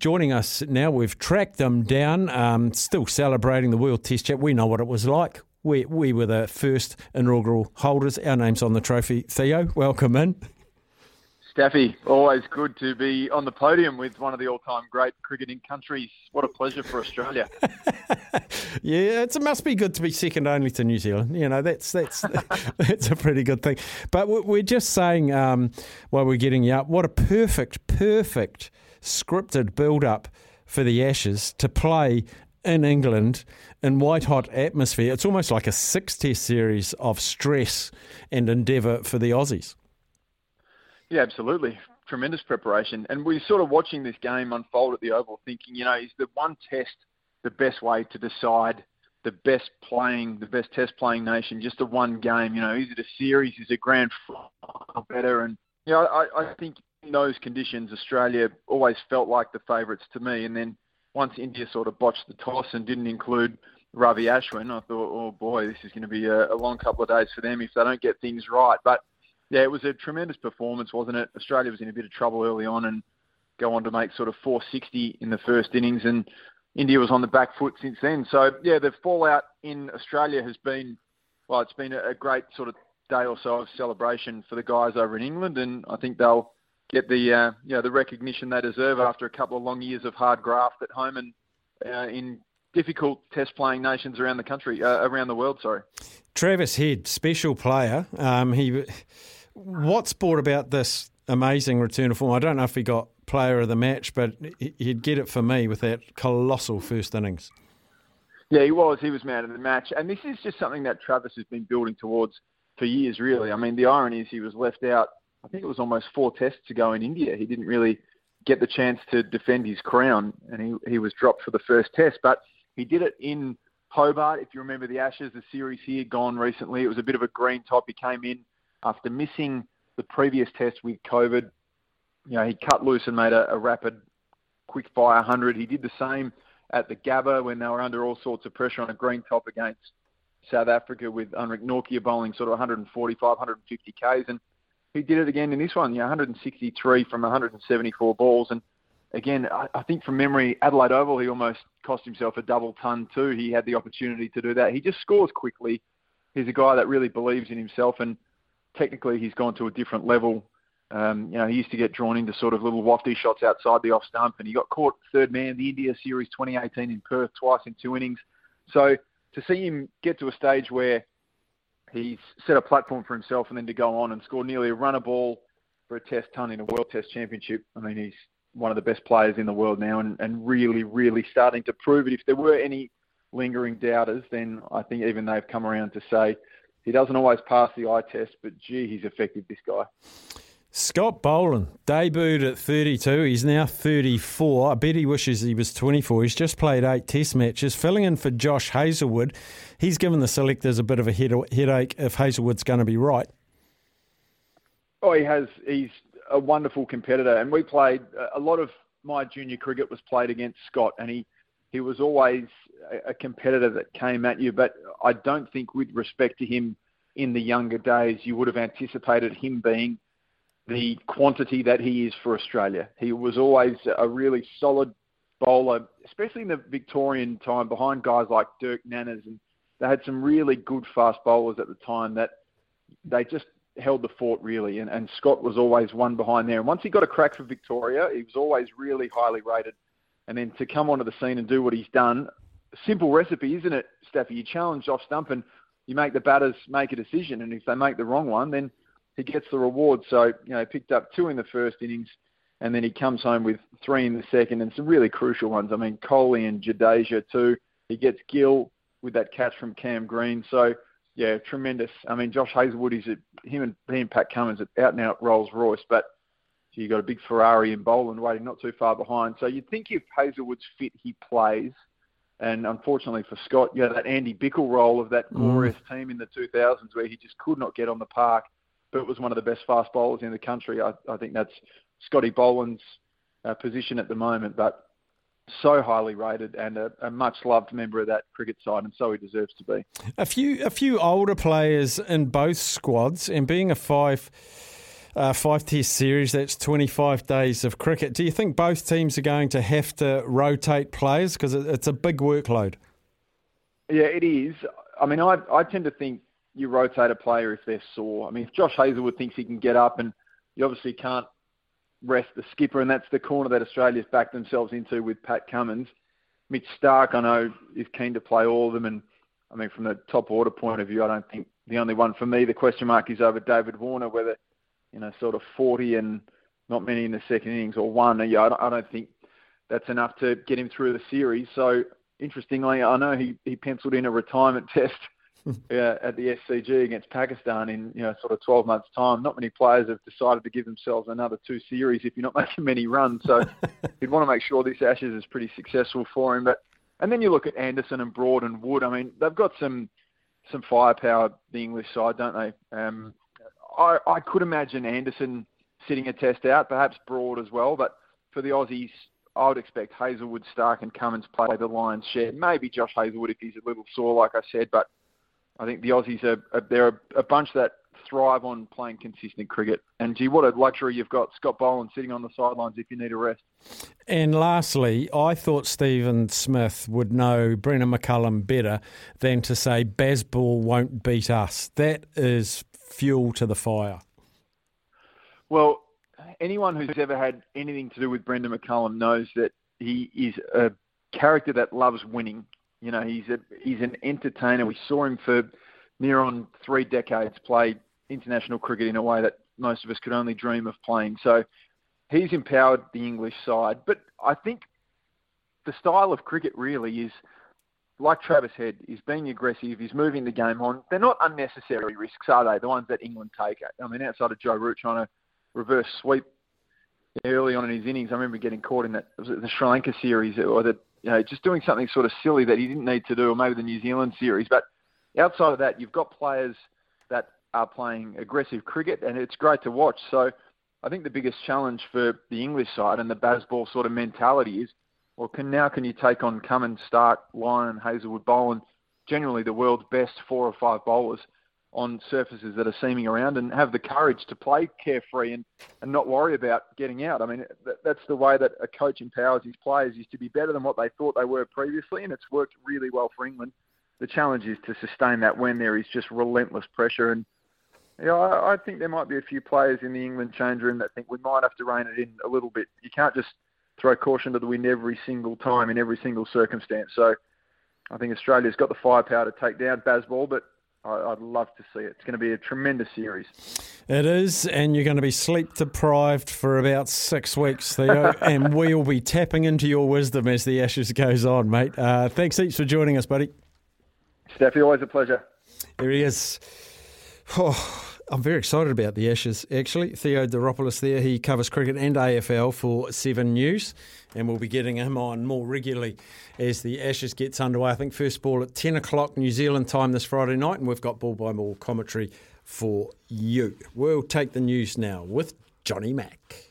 Joining us now, we've tracked them down, um, still celebrating the World Test Chat. We know what it was like. We, we were the first inaugural holders. Our name's on the trophy. Theo, welcome in. Staffy, always good to be on the podium with one of the all-time great cricketing countries. What a pleasure for Australia. yeah, it's it must be good to be second only to New Zealand. You know, that's that's that's a pretty good thing. But we're just saying um, while we're getting you up, what a perfect, perfect scripted build up for the Ashes to play in England in white hot atmosphere. It's almost like a six test series of stress and endeavour for the Aussies. Yeah, absolutely. Tremendous preparation. And we're sort of watching this game unfold at the Oval thinking, you know, is the one test the best way to decide the best playing, the best test playing nation, just the one game? You know, is it a series? Is it grand final better? And, you know, I, I think in those conditions, Australia always felt like the favourites to me. And then once India sort of botched the toss and didn't include Ravi Ashwin, I thought, oh boy, this is going to be a, a long couple of days for them if they don't get things right. But yeah, it was a tremendous performance, wasn't it? Australia was in a bit of trouble early on and go on to make sort of 460 in the first innings, and India was on the back foot since then. So yeah, the fallout in Australia has been well, it's been a great sort of day or so of celebration for the guys over in England, and I think they'll get the uh, you know the recognition they deserve after a couple of long years of hard graft at home and uh, in difficult test playing nations around the country, uh, around the world. Sorry. Travis Head, special player. Um, he, what's brought about this amazing return of form? I don't know if he got player of the match, but he'd get it for me with that colossal first innings. Yeah, he was. He was man of the match, and this is just something that Travis has been building towards for years. Really, I mean, the irony is he was left out I think it was almost four tests to go in India. He didn't really get the chance to defend his crown, and he he was dropped for the first test. But he did it in Hobart. If you remember the Ashes, the series here gone recently, it was a bit of a green top. He came in after missing the previous test with COVID. You know, he cut loose and made a, a rapid, quick fire 100. He did the same at the Gabba when they were under all sorts of pressure on a green top against South Africa with Anrich Nortje bowling sort of 145, 150 Ks. And he did it again in this one. You know, 163 from 174 balls, and again, I, I think from memory, Adelaide Oval, he almost cost himself a double ton too. He had the opportunity to do that. He just scores quickly. He's a guy that really believes in himself, and technically, he's gone to a different level. Um, you know, he used to get drawn into sort of little wafty shots outside the off stump, and he got caught third man the India Series 2018 in Perth twice in two innings. So to see him get to a stage where he's set a platform for himself and then to go on and score nearly a run a ball for a test ton in a World Test Championship. I mean, he's one of the best players in the world now and, and really, really starting to prove it. If there were any lingering doubters, then I think even they've come around to say he doesn't always pass the eye test, but gee, he's effective, this guy. Scott Boland debuted at 32. He's now 34. I bet he wishes he was 24. He's just played eight test matches, filling in for Josh Hazlewood. He's given the selectors a bit of a head- headache if Hazlewood's going to be right. Oh, he has. He's a wonderful competitor. And we played, a lot of my junior cricket was played against Scott, and he, he was always a competitor that came at you. But I don't think, with respect to him in the younger days, you would have anticipated him being – the quantity that he is for Australia. He was always a really solid bowler, especially in the Victorian time, behind guys like Dirk Nannes, and they had some really good fast bowlers at the time that they just held the fort really. And, and Scott was always one behind there. And once he got a crack for Victoria, he was always really highly rated. And then to come onto the scene and do what he's done, simple recipe, isn't it, Staffy? You challenge off stump and you make the batters make a decision, and if they make the wrong one, then he gets the reward. So, you know, picked up two in the first innings, and then he comes home with three in the second, and some really crucial ones. I mean, Kohli and Jadeja too. He gets Gill with that catch from Cam Green. So, yeah, tremendous. I mean, Josh Hazlewood is a, him and he and Pat Cummins are out and out Rolls Royce, but you've got a big Ferrari in Boland waiting not too far behind. So you'd think if Hazlewood's fit, he plays. And unfortunately for Scott, you know, that Andy Bichel role of that mm. glorious mm. team in the 2000s where he just could not get on the park, but was one of the best fast bowlers in the country. I, I think that's Scotty Boland's uh, position at the moment. But so highly rated and a, a, much loved member of that cricket side, and so he deserves to be. A few, a few older players in both squads, and being a five. Uh, five test series, that's 25 days of cricket. Do you think both teams are going to have to rotate players? Because it's a big workload. Yeah, it is. I mean, I, I tend to think you rotate a player if they're sore. I mean, if Josh Hazlewood thinks he can get up, and you obviously can't rest the skipper, and that's the corner that Australia's backed themselves into with Pat Cummins. Mitch Starc, I know, is keen to play all of them, and I mean, from the top order point of view, I don't think the only one for me, the question mark is over David Warner, whether you know, sort of 40 and not many in the second innings or one. Yeah, I don't think that's enough to get him through the series. So interestingly, I know he, he penciled in a retirement test uh, at the SCG against Pakistan in you know sort of 12 months' time. Not many players have decided to give themselves another two series if you're not making many runs. So you'd want to make sure this Ashes is pretty successful for him. But and then you look at Anderson and Broad and Wood. I mean, they've got some some firepower. The English side, don't they? Um, I, I could imagine Anderson sitting a test out, perhaps Broad as well. But for the Aussies, I would expect Hazlewood, Starc, and Cummins play the lion's share. Maybe Josh Hazlewood if he's a little sore, like I said. But I think the Aussies are, are they're a, a bunch that thrive on playing consistent cricket. And gee, what a luxury you've got, Scott Boland sitting on the sidelines if you need a rest. And lastly, I thought Steven Smith would know Brendon McCullum better than to say Bazball won't beat us. That is fuel to the fire. Well, anyone who's ever had anything to do with Brendon McCullum knows that he is a character that loves winning you know, he's a he's an entertainer. We saw him for near on three decades play international cricket in a way that most of us could only dream of playing. So he's empowered the English side. But I think the style of cricket really is like Travis Head, he's being aggressive, he's moving the game on. They're not unnecessary risks, are they? The ones that England take. I mean, outside of Joe Root trying to reverse sweep early on in his innings, I remember getting caught in that the Sri Lanka series or the you know, just doing something sort of silly that he didn't need to do, or maybe the New Zealand series. But outside of that, you've got players that are playing aggressive cricket, and it's great to watch. So I think the biggest challenge for the English side and the Bazball sort of mentality is, well, can now can you take on Cummins, Starc, Lyon, Hazlewood, Boland, generally the world's best four or five bowlers, on surfaces that are seaming around and have the courage to play carefree and, and not worry about getting out. I mean, that, that's the way that a coach empowers his players is to be better than what they thought they were previously, and it's worked really well for England. The challenge is to sustain that when there is just relentless pressure. And you know, I, I think there might be a few players in the England change room that think we might have to rein it in a little bit. You can't just throw caution to the wind every single time in every single circumstance. So I think Australia's got the firepower to take down Bazball, but I'd love to see it. It's going to be a tremendous series. It is, and you're going to be sleep deprived for about six weeks, Theo, and we'll be tapping into your wisdom as the Ashes goes on, mate. Uh, thanks each for joining us, buddy. Steffi, always a pleasure. There he is. Oh, I'm very excited about the Ashes, actually. Theo Doropoulos there. He covers cricket and AFL for Seven News, and we'll be getting him on more regularly as the Ashes gets underway. I think first ball at 10 o'clock New Zealand time this Friday night, and we've got ball by ball commentary for you. We'll take the news now with Johnny Mack.